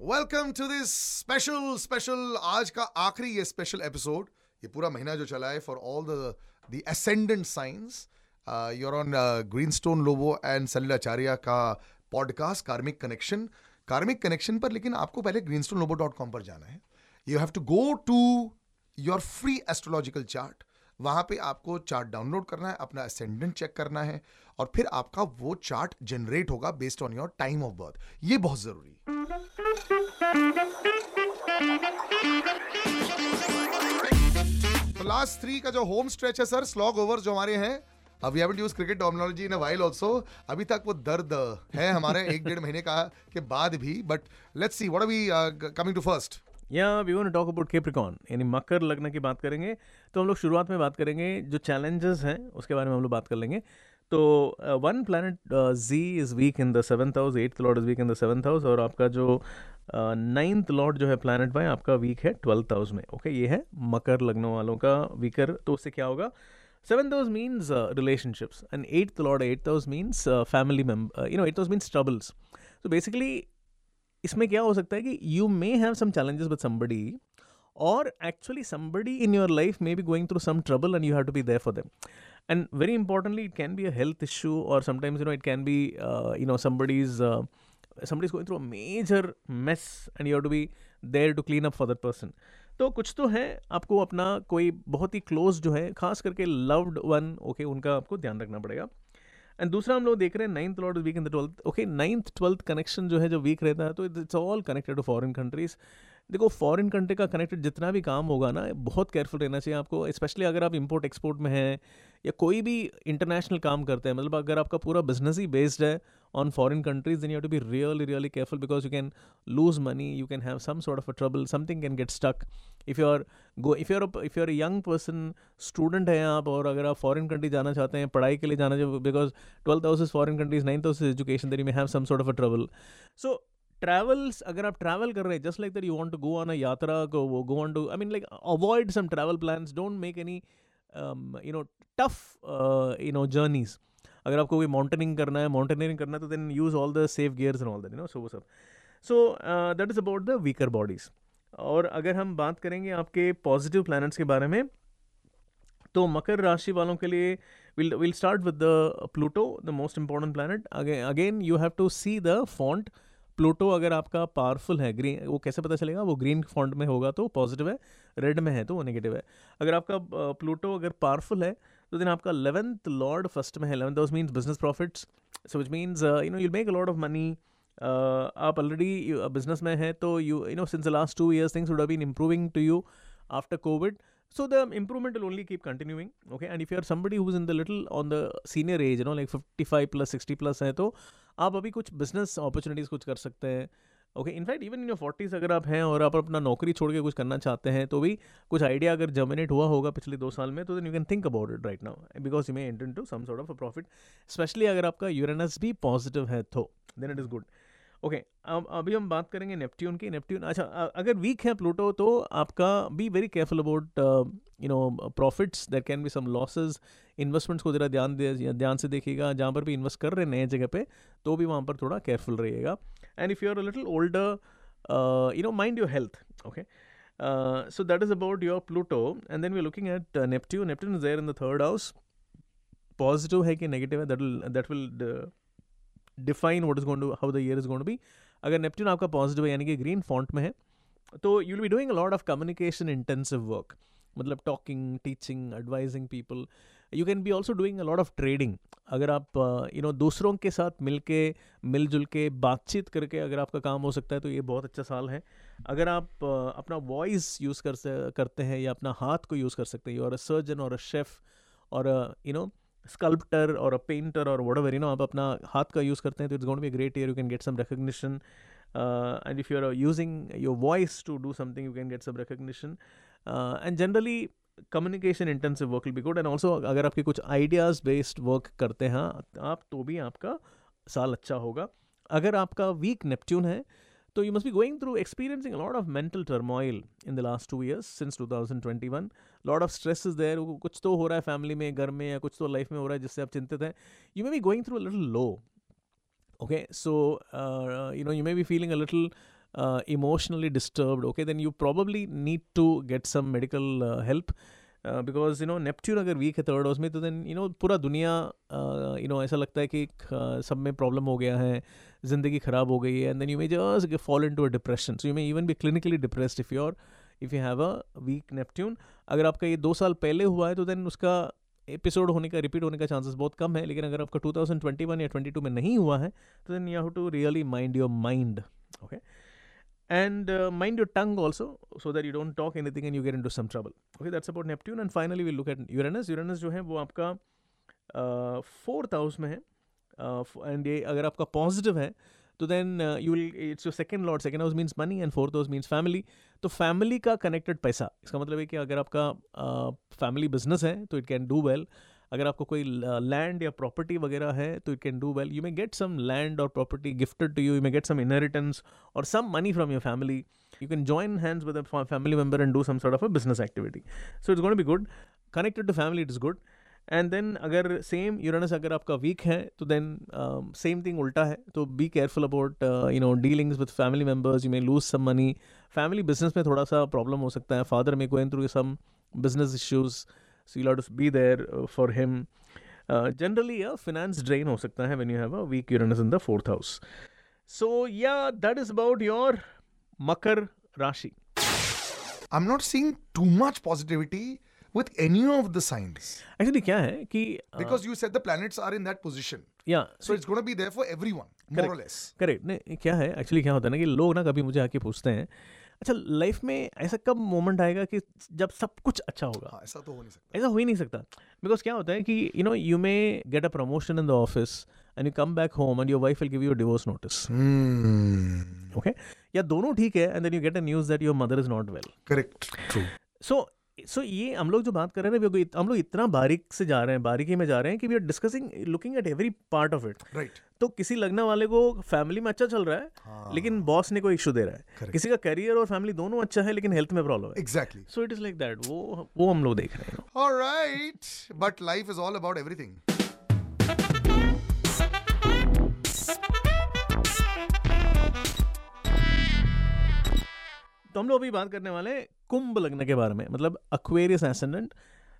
Welcome to this special special आज का आखिरी ये स्पेशल एपिसोड ये पूरा महीना जो चला है for all the the ascendant signs you're on Greenstone Lobo and Salil Acharya का podcast karmic connection karmic connection पर, लेकिन आपको पहले green stone Lobo dot com पर जाना है. You have to go to your free astrological chart वहाँ पे आपको चार्ट डाउनलोड करना है, अपना असेंडेंट चेक करना है और फिर आपका वो चार्ट जनरेट होगा based on your time of birth ये बहुत ज़रूरी तो लास्ट थ्री का जो होम स्ट्रेच है सर स्लॉग ओवर जो हमारे हैं, अब we use cricket terminology in while also अभी तक वो दर्द है हमारे एक डेढ़ महीने का के बाद भी but let's see what are we coming to first या we want talk about Capricorn यानी मकर लग्न की बात करेंगे तो हम लोग शुरुआत में बात करेंगे जो चैलेंजेस हैं, उसके बारे में हम लोग बात कर लेंगे। तो one planet ji is weak in the seventh house eighth lord is weak in the seventh house और आपका जो नाइन्थ uh, लॉर्ड जो है प्लानट बाय आपका वीक है ट्वेल्थ हाउस में ओके okay? ये है मकर लग्न वालों का वीकर तो उससे क्या होगा? Seven house means relationships and eighth lord eighth house means family member you know eighth house means troubles तो बेसिकली इसमें क्या हो सकता है कि you may have some challenges with somebody और actually somebody in your life may be going through some trouble and you have to be there for them and very importantly it can be a health issue or sometimes you know it can be uh, you know somebody's uh, somebody's going through a major mess and you have to be there to clean up for that person तो कुछ तो है आपको अपना कोई बहुत ही close जो है खास करके लव्ड वन ओके उनका आपको ध्यान रखना पड़ेगा एंड दूसरा हम लोग देख रहे हैं ninth lord weak in the twelfth okay ninth twelfth connection जो है जो वीक रहता है तो it's all connected to foreign countries देखो फॉरेन कंट्री का कनेक्टेड जितना भी काम होगा ना, बहुत केयरफुल रहना चाहिए आपको स्पेशली अगर आप इम्पोर्ट एक्सपोर्ट में हैं या कोई भी इंटरनेशनल काम करते हैं मतलब अगर आपका पूरा बिज़नेस ही बेस्ड है on foreign countries then you to to be really careful because you can lose money you can have have some sort of a trouble, something can get stuck. If you're go, if you're if you're a young person, student है आप और अगर आप foreign country जाना चाहते हैं, पढ़ाई के लिए जाना चाहिए because twelfth house is foreign countries ninth house is education there may have some sort of a trouble so travels अगर आप ट्रैवल कर रहे हैं just like that you want to go on a yatra go go on to I mean like avoid some travel plans don't make any you know tough you know journeys अगर आपको कोई mountaineering करना है mountaineering करना है तो then use all the safe gears and all that you know so वो सब. So that is about the weaker bodies और अगर हम बात करेंगे आपके पॉजिटिव प्लैनेट्स के बारे में तो मकर राशि वालों के लिए will will start with the Pluto the most important planet again you have to see the font Pluto अगर आपका पावरफुल है ग्रीन वो कैसे पता चलेगा? वो ग्रीन फॉन्ट में होगा तो पॉजिटिव है रेड में है तो वो नेगेटिव है। अगर आपका प्लूटो अगर पावरफुल है तो दिन आपका लेवंथ लॉर्ड फ़र्स्ट में है। Eleventh house means business profits so which means you know you make a lot of money आप ऑलरेडी बिज़नेस में हैं तो you you know since the last two years things would been improving to you after covid So the improvement will only keep continuing. Okay, and if you are somebody who is in the little on the senior age, you know, like 55 plus, 60 plus है तो आप अभी कुछ business opportunities कुछ कर सकते हैं। Okay in fact even in your forties अगर आप हैं और आप अपना नौकरी छोड़ के कुछ करना चाहते हैं तो भी कुछ आइडिया अगर जर्मिनेट हुआ होगा पिछले दो साल में तो then you can think about it right now because you may enter to some sort of a profit specially अगर आपका यूरेनस भी पॉजिटिव है तो then it is good okay okay, अब अभी हम बात करेंगे नेपट्ट्यून की। नेपट्ट्यून अच्छा अगर वीक है प्लूटो तो आपका be very careful about you know profits there can be some losses investments को ज़रा ध्यान दे ध्यान से देखिएगा। जहाँ पर भी इन्वेस्ट कर रहे हैं नए जगह पे तो भी वहाँ पर थोड़ा केयरफुल रहिएगा। And if you are a little older you know mind your health okay so that is about your Pluto and then we looking at Neptune. Neptune is there in the third house. Positive है कि negative है? That will that will uh, define is going to how the year is going to अगर Neptune आपका positive है यानी कि green font में है तो you will be doing a lot of communication intensive work मतलब talking teaching advising people you can be also doing a lot of trading अगर आप यू नो दूसरों के साथ मिल के मिलजुल के बातचीत करके अगर आपका काम हो सकता है तो ये बहुत अच्छा साल है। अगर आप uh, अपना वॉइस यूज़ कर करते हैं या अपना हाथ को यूज़ कर सकते हैं यू आर अ सर्जन और अ शेफ़ और यू नो स्कल्प्टर और अ पेंटर और वट एवर यू नो आप अपना हाथ का यूज़ करते हैं तो it's going be great year you can get some recognition and if you are using your voice to do something you can get some recognition and generally communication intensive work will be good and also अगर आपके कुछ ideas based work करते हैं, आप तो भी आपका साल अच्छा होगा. अगर आपका वीक नेपट्ट्यून है तो you must be going through experiencing lord of mental turmoil in the last two years since two thousand twenty one lord of stress is there कुछ तो हो रहा है फैमिली में, घर में, या कुछ तो लाइफ में हो रहा है जिससे आप चिंतित हैं। You may be going through a little low okay so you know you may be feeling a little emotionally disturb okay then you probably need to get some medical help because you know Neptune अगर weak है third house में तो then you know पूरा दुनिया you know ऐसा लगता है कि uh, सब में प्रॉब्लम हो गया है ज़िंदगी ख़राब हो गई है and then you may just fall into a depression so you may even be clinically depressed if your if you have a weak Neptune अगर आपका ये दो साल पहले हुआ है तो देन उसका एपिसोड होने का रिपीट होने का चांसेस बहुत कम है लेकिन अगर आपका 2021 या 22 में नहीं हुआ है तो then you have to really mind your mind okay and uh, mind your tongue also so that you don't talk anything and you get into some trouble okay that's about neptune and finally we'll look at uranus uranus जो है वो आपका fourth uh, house में है and uh, ये अगर आपका positive है तो then you will it's your second lord second house means money and fourth house means family तो फैमिली का कनेक्टेड पैसा इसका मतलब है कि अगर आपका फैमिली uh, बिज़नेस है तो इट कैन डू वेल अगर आपको कोई लैंड या प्रॉपर्टी वगैरह है तो you can do well you may get some land और property gifted to you you may get some inheritance और some money from your family you can join hands with family member and do sort of a business activity so it's going be good connected to family it is good and then अगर same Uranus अगर आपका weak है तो then same thing उल्टा है. तो be careful about you know dealings with family members you may lose some money family business में थोड़ा सा प्रॉब्लम हो सकता है. Father may going through some business issues so you lot be there for him generally uh, finance drain हो सकता है when you have a weak Uranus in the fourth house. So yeah, that is about your Makar Rashi. I'm not seeing too much positivity with any of the signs. Actually क्या है कि because you said the planets are in that position. Yeah. So it's going to be there for everyone, more correct, or less. Correct. नहीं क्या है actually क्या होता है ना कि लोग ना कभी मुझे आके पूछते हैं अच्छा लाइफ में ऐसा कब मोमेंट आएगा कि जब सब कुछ अच्छा होगा? हाँ, ऐसा तो हो नहीं सकता। ऐसा हो ही नहीं सकता। बिकॉज़ क्या होता है कि you know you may get a promotion in the office and you come back home and your wife will give you divorce notice okay या दोनों ठीक है and then you get a news that your mother is not well correct true so ये हम लोग जो बात कर रहे हैं ना हम लोग इतना बारीक से जा रहे हैं बारीकी में जा रहे हैं कि we are discussing looking at every part of it right तो किसी लगने वाले को फैमिली में अच्छा चल रहा है हाँ. लेकिन बॉस ने कोई इशू दे रहा है। Correct. किसी का करियर और फैमिली दोनों अच्छा है लेकिन हेल्थ में प्रॉब्लम है। Exactly so it is like that वो वो हम लोग देख रहे हैं। Alright but life is all about everything. तो हम लोग अभी बात करने वाले हैं कुंभ लगने के बारे में। मतलब अक्वेरियस एसेंडेंट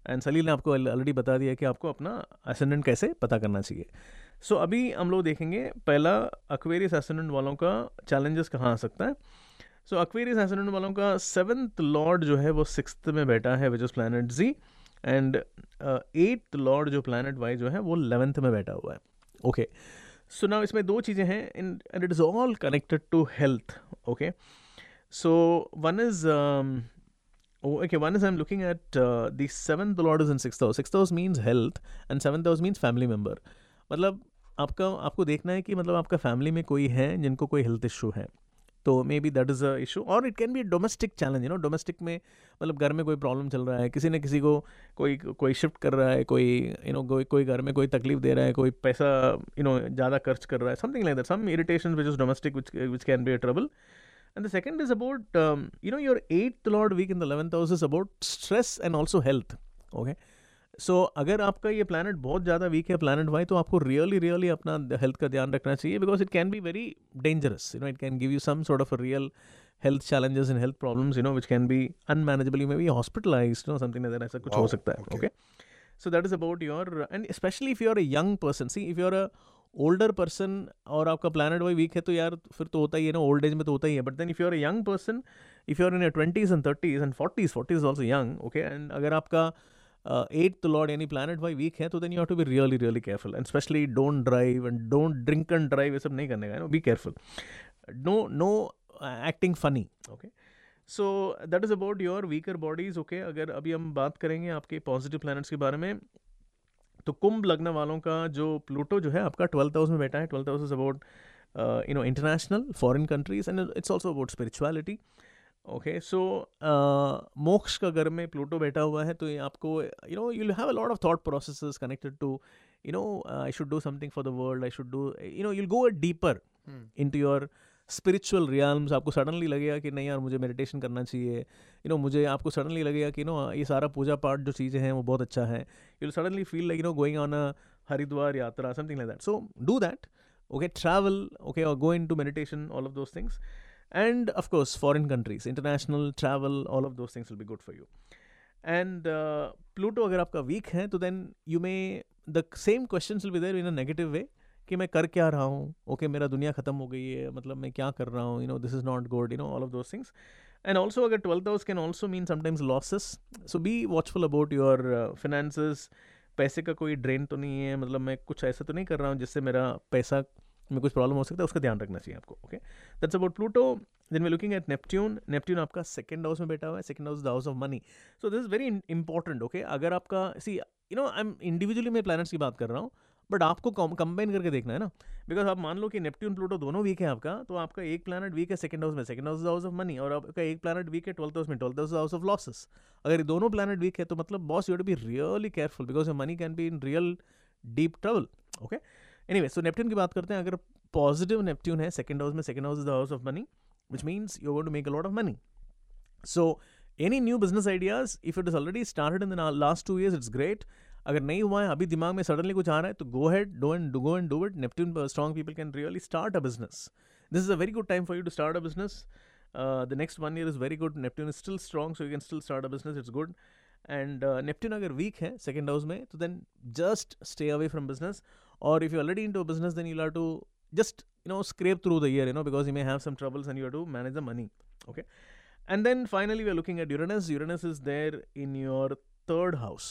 एंड सलील ने आपको ऑलरेडी बता दिया कि आपको अपना एसेंडेंट कैसे पता करना चाहिए। सो so, अभी हम लोग देखेंगे पहला अक्वेरियस एसेंडेंट वालों का चैलेंजेस कहाँ आ सकता है। सो अक्वेरियस एसेंडेंट वालों का सेवन्थ लॉर्ड जो है वो सिक्स में बैठा है which is planet G and eighth lord जो प्लानट वाई जो है वो लेवंथ में बैठा हुआ है। ओके सो नाउ इसमें दो चीज़ें हैं and it is all connected to health okay So one is um, oh, okay. One is I'm looking at uh, the seventh lord is in sixth house. Sixth house means health, and seventh house means family member. मतलब आपका आपको देखना है कि मतलब आपका family में कोई है जिनको कोई हेल्थ इशू है तो maybe that is a issue और it can be domestic challenge you know domestic में मतलब घर में कोई प्रॉब्लम चल रहा है किसी न किसी को कोई कोई शिफ्ट कर रहा है कोई यू नो कोई कोई घर में कोई तकलीफ़ दे रहा है कोई पैसा यू नो ज़्यादा खर्च कर रहा है something like that some irritation which is domestic which which can be a trouble And the second is about, um, you know, your eighth lord week in the 11th house is about stress and also health. Okay. So so, अगर आपका ये planet बहुत ज़्यादा week है planet Y तो आपको really really अपना health का ध्यान रखना चाहिए because it can be very dangerous you know it can give you some sort of real health challenges in health problems you know which can be unmanageable you may be hospitalize no something like ऐसा कुछ हो सकता है okay so that is about your and specially if you are a young person see if you are a older person और आपका planet Y weak है तो यार फिर तो होता ही है ना ओल्ड एज में तो होता ही है। But then if you are young person if you are in twenties and thirties and forties forties also young okay and अगर आपका एट लॉर्ड यानी प्लानट वाई वीक है तो then you have to be really really careful and specially don't drive and don't drink and drive ये सब नहीं करने का no be careful no no acting funny okay so that is about your weaker bodies okay अगर अभी हम बात करेंगे आपके पॉजिटिव प्लैनेट्स के बारे में तो कुंभ लगने वालों का जो प्लूटो जो है आपका ट्वेल्थ हाउस में बैठा है twelfth house is about you know international foreign countries and it's also about spirituality okay so मोक्ष का घर में प्लूटो बैठा हुआ है तो ये आपको you know you have a lot of thought process connected to you know I should do something for the world I should do you know you'll go a deeper into your spiritual realms आपको suddenly लगेगा कि नहीं यार मुझे meditation करना चाहिए। You know मुझे आपको सडनली लगेगा कि नो ये सारा पूजा पाठ जो चीज़ें हैं वो बहुत अच्छा है। You suddenly feel like you know going on a Haridwar यात्रा something like that so do that okay travel okay और go into meditation all of those things course foreign countries international travel all of those things will be good for you. And uh, pluto अगर आपका weak है तो then you may the same questions will be there in a negative way. कि मैं कर क्या रहा हूँ? ओके okay, मेरा दुनिया ख़त्म हो गई है मतलब मैं क्या कर रहा हूँ? You know this is not good you know all of those things and also अगर twelfth house can also mean sometimes losses so be watchful about your finances पैसे का कोई ड्रेन तो नहीं है मतलब मैं कुछ ऐसा तो नहीं कर रहा हूँ जिससे मेरा पैसा में कुछ प्रॉब्लम हो सकता है उसका ध्यान रखना चाहिए आपको okay that's about Pluto then we looking at Neptune Neptune आपका सेकंड हाउस में बैठा हुआ है second house the house of money so this is very important okay अगर आपका see you know I am individually मैं प्लानट्स की बात कर रहा हूँ बट आपको कंबाइन करके देखना है ना बिकॉज़ आप मान लो कि नेपट्ट्यून प्लूटो दोनों वीक है आपका तो आपका एक प्लानट वीक है सेकंड हाउस में second house house of money और आपका एक प्लानट वीक है ट्वेल्थ हाउस में twelfth house house of losses अगर ये दोनों प्लानट वीक है तो मतलब boss you to be really careful because money can be in real deep trouble okay anyway so Neptune की बात करते हैं अगर पॉजिटिव नेपट्ट्यून है सेकंड हाउस में second house is the house of money which means you going to make a lot of money. So, any new business ideas, if it is already started in the last two years, it's great. अगर नहीं हुआ है, अभी दिमाग में suddenly कुछ आ रहा है तो go ahead do and go and do it Neptune strong people can really start a business this is a very good time for you to start a business the next one year is very good Neptune is still strong so you can still start a business it's good and Neptune अगर weak है second house में तो then just stay away from business और if you already into business then you are to just, you know, scrape through the year, you know, because you may have some troubles and you have to manage the money. Okay? And then finally we're looking at uranus. Uranus is there in your third house.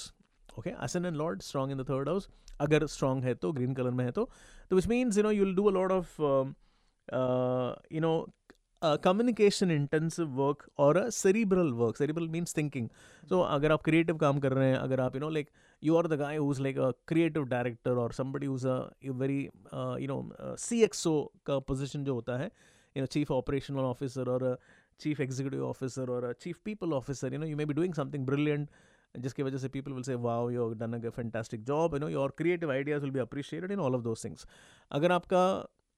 Okay ascendant lord strong in the third house अगर strong है तो green colour में है तो तो which means you know you will do a lord of you know communication intensive work और a cerebral work cerebral means thinking so अगर आप क्रिएटिव काम कर रहे हैं अगर आप you know like you are the guy who like a creative director और somebody whose a very you know C X O का पोजिशन जो होता है you know chief operational officer और चीफ एग्जीक्यूटिव ऑफिसर और chief people officer you know you may be doing something brilliant जिसकी वजह से people will say wow you have done a fantastic job you know your creative ideas will be appreciated in all of those things अगर आपका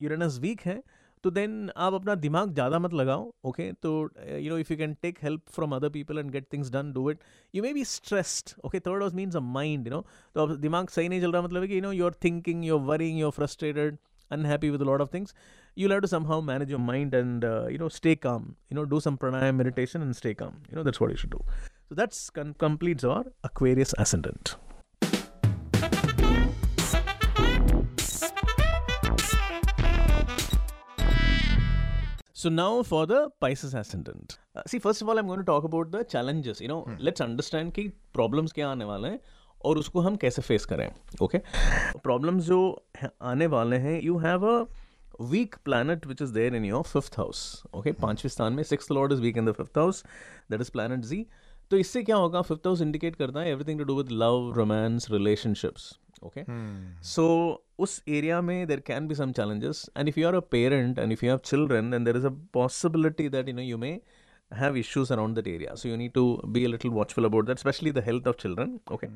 Uranus week है तो then आप अपना दिमाग ज़्यादा मत लगाओ ओके तो you know if you can take help from other people and get things done do it you may be stressed okay third house means a mind you know तो अब दिमाग सही नहीं चल रहा मतलब है कि you know you are thinking you are worrying you are frustrated unhappy with a lot of things you'll have to somehow manage your mind and uh, you know stay calm you know do some pranayam meditation and stay calm you know that's what you should do so that's con- completes our aquarius ascendant So now for the Pisces ascendant. Uh, see, first of all, I'm going to talk about the challenges. You know, hmm. let's understand कि problems क्या आने वाले हैं और उसको हम कैसे face करें ओके प्रॉब्लम्स जो आने वाले हैं you have a weak planet which is there in your fifth house okay पाँचवें स्थान में six lord is weak in the fifth house that is planet G तो इससे क्या होगा फिफ्थ हाउस इंडिकेट करता है everything to do with love romance relationships okay so उस एरिया में there can be some challenges and if you are a parent and if you have children and there is a possibility that you know you may have issues around that area so you need to be a little watchful about that specially the health of children okay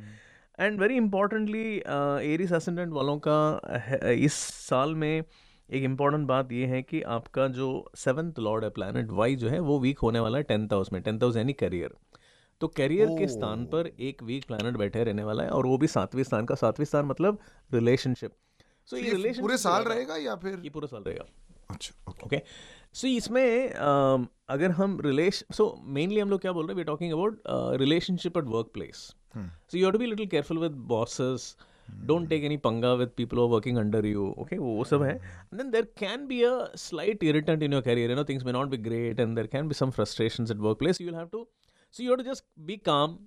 and very importantly Aries ascendant वालों का इस साल में एक important बात ये है कि आपका जो सेवन्थ लॉर्ड है प्लानट वाई जो है वो वीक होने वाला है टेंथ हाउस में टेंथ हाउस यानी करियर तो कैरियर के स्थान पर एक वीक प्लानट बैठे रहने वाला है और वो भी सातवें स्थान का सातवें स्थान मतलब रिलेशनशिप सो ये रिलेशन पूरे साल रहेगा या फिर? ये पूरा साल रहेगा। अच्छा ओके सो इसमें अगर हम रिलेशन सो मेनली हम लोग क्या बोल रहे हैं? We talking about relationship at work place so you to be little careful with bosses don't take any पंगा with people are working under you okay वो सब है। Then there can be a slight irritant in your career you know things may not be great and there can be some frustration at work place you have to So you have to just be calm,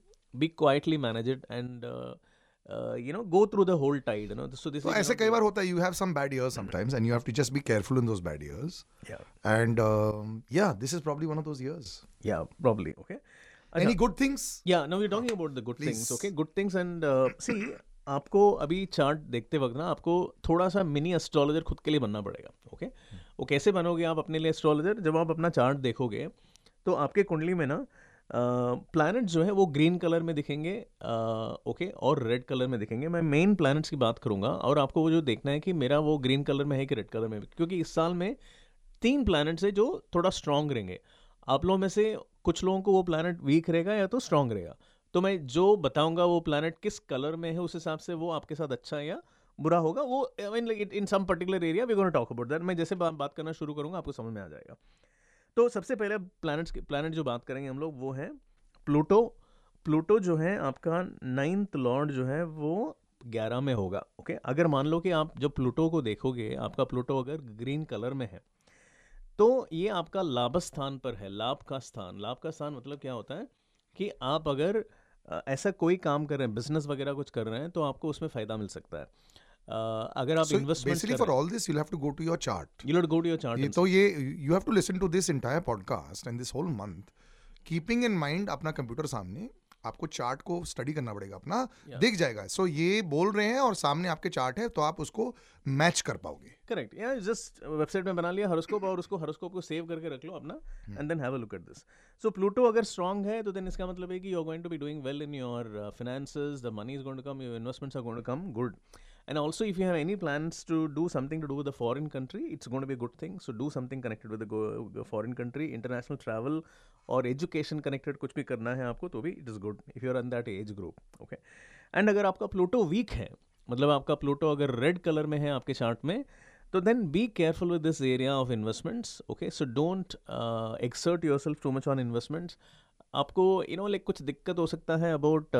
be quietly manage it, and uh, uh, you know go through the whole tide. You know, so this. So ऐसे कई बार होता है. You have some bad years sometimes, and you have to just be careful in those bad years. Yeah. And um, yeah, this is probably one of those years. Yeah, probably. Okay. Any good things? Yeah. Now we're talking about the good Please. things. Okay, good things and uh, see. आपको अभी chart देखते वक्त ना आपको थोड़ा सा mini astrologer खुद के लिए बनना पड़ेगा ओके वो कैसे बनोगे आप अपने लिए एस्ट्रोलॉजर जब आप अपना चार्ट देखोगे तो आपके कुंडली में ना प्लानट जो है वो ग्रीन कलर में दिखेंगे ओके और रेड कलर में दिखेंगे। मैं मेन प्लानट्स की बात करूँगा और आपको वो जो देखना है कि मेरा वो ग्रीन कलर में है कि रेड कलर में क्योंकि इस साल में तीन प्लानट्स है जो थोड़ा स्ट्रांग रहेंगे। आप लोगों में से कुछ लोगों को वो प्लानट वीक रहेगा या तो स्ट्रांग रहेगा। तो मैं जो बताऊँगा वो प्लानट किस कलर में है, उस हिसाब से वो आपके साथ अच्छा या बुरा होगा, वो mean in some particular area we gonna talk about that मैं जैसे बात करना शुरू करूँगा, आपको समझ में आ जाएगा। तो सबसे पहले प्लैनेट्स प्लैनेट जो बात करेंगे हम लोग, वो है प्लूटो प्लूटो जो है, आपका नाइन्थ लॉर्ड जो है, वो ग्यारह में होगा ओके अगर मान लो कि आप जब प्लूटो को देखोगे, आपका प्लूटो अगर ग्रीन कलर में है तो ये आपका लाभ स्थान पर है, लाभ का स्थान। लाभ का स्थान मतलब क्या होता है कि आप अगर ऐसा कोई काम कर रहे हैं बिज़नेस वगैरह कुछ कर रहे हैं तो आपको उसमें फ़ायदा मिल सकता है। अगर आप investment for all this you have to go to your chart you have to go to your chart तो ये you have to listen to this entire podcast and this whole month keeping in mind अपना computer सामने आपको chart को study करना पड़ेगा अपना yeah. दिख जाएगा। सो so, ये बोल रहे हैं और सामने आपके चार्ट है तो आप उसको मैच कर पाओगे। करेक्ट या जस्ट वेबसाइट में बना लिया हरोस्कोप और उसको हरोस्कोप को सेव करके रख लो अपना and then have a look at this so Pluto अगर स्ट्रांग है तो देन इसका मतलब है कि you are going to be doing well in your finances the money is going to come your investments are going to come good and also, if you have any plans to do something to do with a foreign country, it's going to be a good thing. So do something connected with the foreign country, international travel और education connected कुछ भी करना है आपको तो भी it is good if you are in that age group okay and अगर आपका प्लूटो वीक है मतलब आपका प्लूटो अगर रेड कलर में है आपके चार्ट में तो then be careful with this area of investments okay so don't exert yourself too much on investments आपको यू नो लाइक कुछ दिक्कत हो सकता है about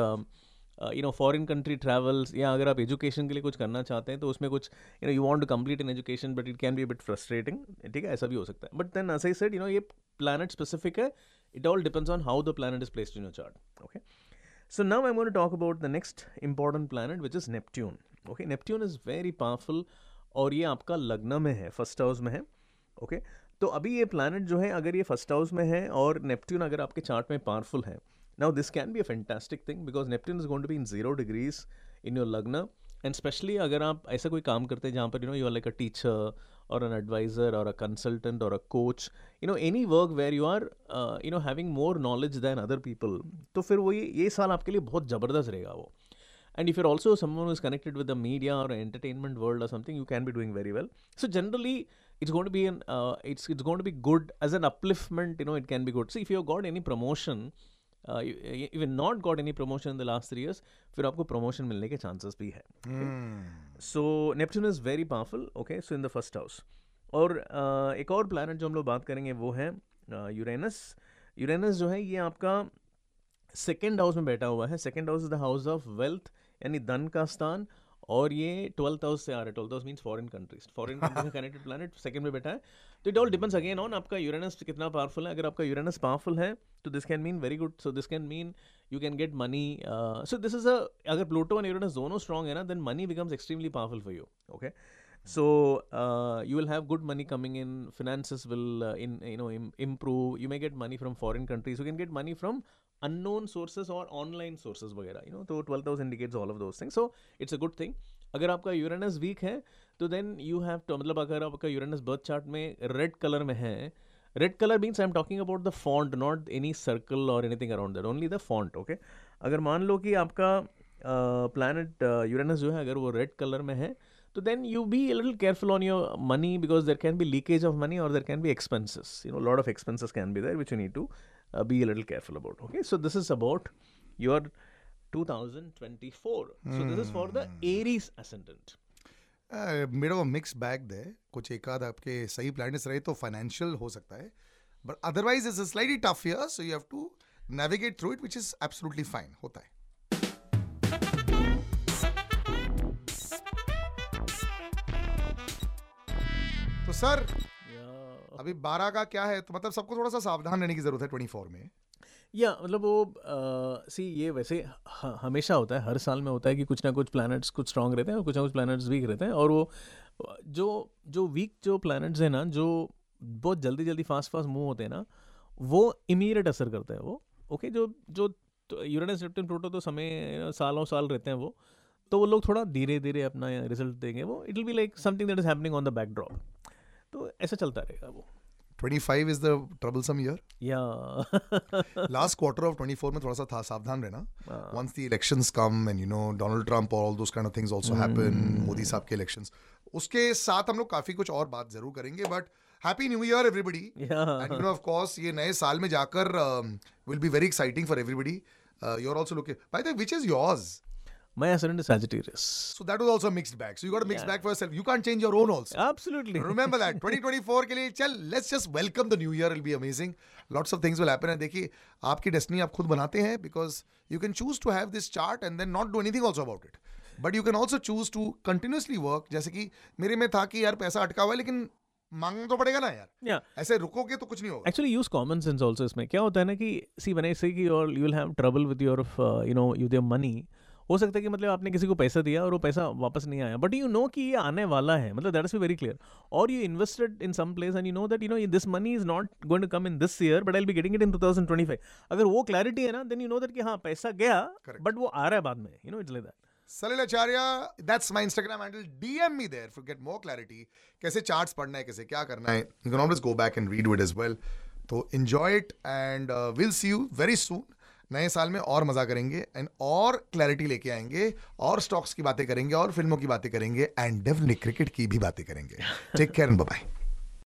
you know foreign country travels या अगर आप एजुकेशन के लिए कुछ करना चाहते हैं तो उसमें कुछ you know you want to complete in education but it can be bit frustrating ठीक है? ऐसा भी हो सकता है। बट देन ऐसा ही सेड यू नो ये प्लानट स्पेसिफिक है it all depends on how the planet is placed in your chart okay now i'm going to talk about the next important planet, which is neptune, okay? Neptune is very powerful, और ये आपका लग्न में है first house में है okay okay? तो अभी ये प्लानट जो है, अगर ये फ़र्स्ट हाउस में है, और नेपट्ट्यून अगर आपके चार्ट में पावरफुल है now this can be a fantastic thing because Neptune is going to be in zero degrees in your lagna and especially अगर आप ऐसा कोई काम करते हैं जहाँ पर you know you are like a teacher or an advisor or a consultant or a coach you know any work where you are uh, you know having more knowledge than other people तो फिर वो ये ये साल आपके लिए बहुत ज़बरदस्त रहेगा वो and if you're also someone who is connected with the media or entertainment world or something you can be doing very well so generally it's going to be an uh, it's it's going to be good as an upliftment you know it can be good so if you've got any promotion uh, not got any promotion in the last three years फिर आपको promotion मिलने के chances भी है so Neptune is very powerful okay so in the first house और uh, एक और plan जो हम लोग बात करेंगे वो है यूरेनस uh, यूरेनस जो है ये आपका सेकेंड हाउस में बैठा हुआ है. Second house is the house of wealth यानी धन का स्थान. और ये ट्वेल्थ हाउस से आ रहा है twelfth house means foreign countries foreign countries में कनेक्टेड प्लानट सेकंड में बैठा है। तो it all depends again on आपका यूरेनस कितना पावरफुल है। अगर आपका यूरेनस पावरफुल है तो this can mean very good so this can mean you can get money so this is a अगर प्लूटो एंड यूरेनस दोनों स्ट्रॉग है ना then money becomes extremely powerful for you okay so uh, you will have good money coming in. In you know Im- improve. You may get money from foreign countries. You can get money from unknown sources और online sources वगैरह, you know तो 12000 indicates all of those things. So, it's a good thing. अगर आपका Uranus week है तो then you have to मतलब अगर आपका यूरेनस बर्थ चार्ट में रेड कलर में है red colour means I am talking about the font not any circle और anything around that only the font okay अगर मान लो कि आपका प्लानट यूरेनस जो है, अगर वो रेड कलर में है तो then you be little careful on your money because there can be leakage of money और there can be expenses you know lot of expenses can be there which you need to be little careful about okay so this is about your 2024 Mm. so this is for the hmm. aries ascendant मेरा वो mix bag दे कुछ एक आध आपके सही planets रहे तो financial हो सकता है but otherwise is slightly tough year so you have to navigate through it which is absolutely fine होता है तो सर अभी बारह का क्या है? तो मतलब सबको थोड़ा सा सावधान रहने की ज़रूरत है ट्वेंटी फोर में। या मतलब वो सी, ये वैसे हमेशा होता है, हर साल में होता है कि कुछ ना कुछ प्लैनेट्स कुछ स्ट्रांग रहते हैं और कुछ ना कुछ प्लैनेट्स वीक रहते हैं और वो, जो जो वीक जो प्लैनेट्स हैं ना, जो बहुत जल्दी जल्दी फास्ट फास्ट मूव होते हैं ना, वो इमीडिएट असर करते हैं वो ओके जो जो यूरेनस नेपट्टून प्लूटो तो समय, सालों साल रहते हैं वो तो वो लोग थोड़ा धीरे धीरे अपना रिज़ल्ट देंगे वो। It will be like something that is happening on the backdrop तो ऐसा चलता रहेगा वो 25 is the troublesome year. Yeah. Last quarter of 24 में थोड़ा सा था सावधान रहना. Uh. Once the elections come and you know Donald Trump or all those kind of things also mm. happen, Modi साहब के elections. उसके साथ हम लोग काफ़ी कुछ और बात ज़रूर करेंगे but happy new year everybody and you know of course ये नए साल में जाकर will be very exciting for everybody you are also looking by the which is yours My ascendant is Sagittarius. So that was also a mixed bag. So you got a mixed Yeah. bag for yourself. You can't change your own also. Absolutely. Remember that 2024 के लिए चल let's just welcome the new year. It'll be amazing. Lots of things will happen. And देखिए आपकी destiny आप खुद बनाते हैं because you can choose to have this chart and then not do anything also about it. But you can also choose to continuously work. जैसे कि मेरे में था कि यार पैसा अटका हुआ है लेकिन मांगना तो पड़ेगा ना यार Yeah. ऐसे रुकोगे तो कुछ नहीं होगा Actually, use common sense also इसमें क्या होता है ना कि see when I say कि you will have trouble with your uh, you know with your money हो सकता है कि मतलब आपने किसी को पैसा दिया और वो पैसा वापस नहीं आया बट यू नो कि ये आने वाला है मतलब दैट इज़ वेरी क्लियर और you invested in some place and you know that you know this money is not going to come in this year but I be getting it in 2025 अगर वो clarity है ना then you know that कि हाँ पैसा गया Correct. But वो आ रहा है बाद में you know it's like that Salil Acharya, that's my Instagram handle. DM me there for get more clarity. कैसे charts पढ़ना है कैसे क्या करना है You can always go back and read it as well. तो it and uh, we'll see you very soon. नए साल में और मज़ा करेंगे एंड और क्लैरिटी लेके आएँगे और स्टॉक्स की बातें करेंगे और फ़िल्मों की बातें करेंगे एंड डेफिनेटली क्रिकेट की भी बातें करेंगे. Take care and bye